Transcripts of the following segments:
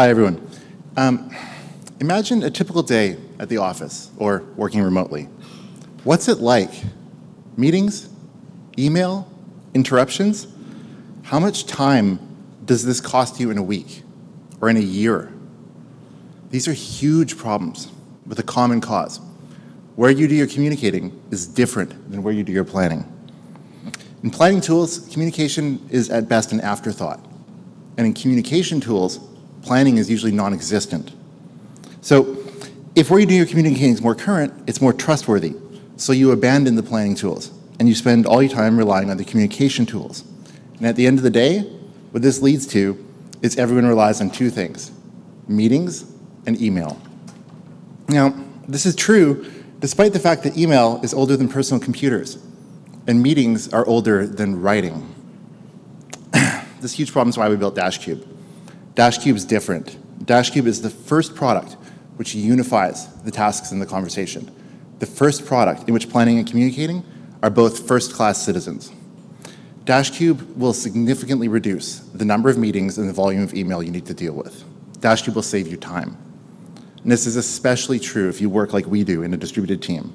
Hi, everyone. Um, imagine a typical day at the office or working remotely. What's it like? Meetings? Email? Interruptions? How much time does this cost you in a week or in a year? These are huge problems with a common cause. Where you do your communicating is different than where you do your planning. In planning tools, communication is at best an afterthought. And in communication tools, planning is usually non-existent. So if where you do your communicating is more current, it's more trustworthy. So you abandon the planning tools and you spend all your time relying on the communication tools. And at the end of the day, what this leads to is everyone relies on two things, meetings and email. Now, this is true despite the fact that email is older than personal computers and meetings are older than writing. this huge problem is why we built Dashcube. Dashcube is different. Dashcube is the first product which unifies the tasks in the conversation. The first product in which planning and communicating are both first-class citizens. Dashcube will significantly reduce the number of meetings and the volume of email you need to deal with. Dashcube will save you time. And this is especially true if you work like we do in a distributed team.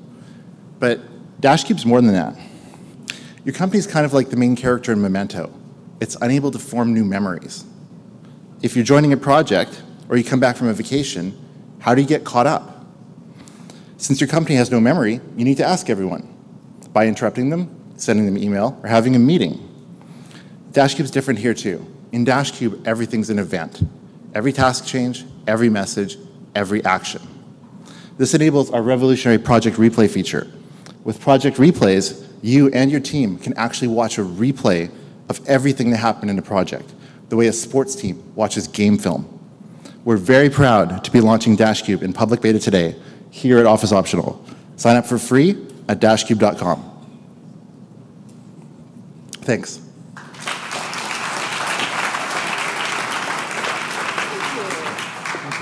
But Dashcube's more than that. Your company's kind of like the main character in Memento. It's unable to form new memories. If you're joining a project or you come back from a vacation, how do you get caught up? Since your company has no memory, you need to ask everyone by interrupting them, sending them email, or having a meeting. Dashcube's different here too. In Dashcube, everything's an event. Every task change, every message, every action. This enables our revolutionary Project Replay feature. With Project Replays, you and your team can actually watch a replay of everything that happened in a project, the way a sports team watches game film. We're very proud to be launching Dashcube in public beta today here at Office Optional. Sign up for free at dashcube.com. Thanks.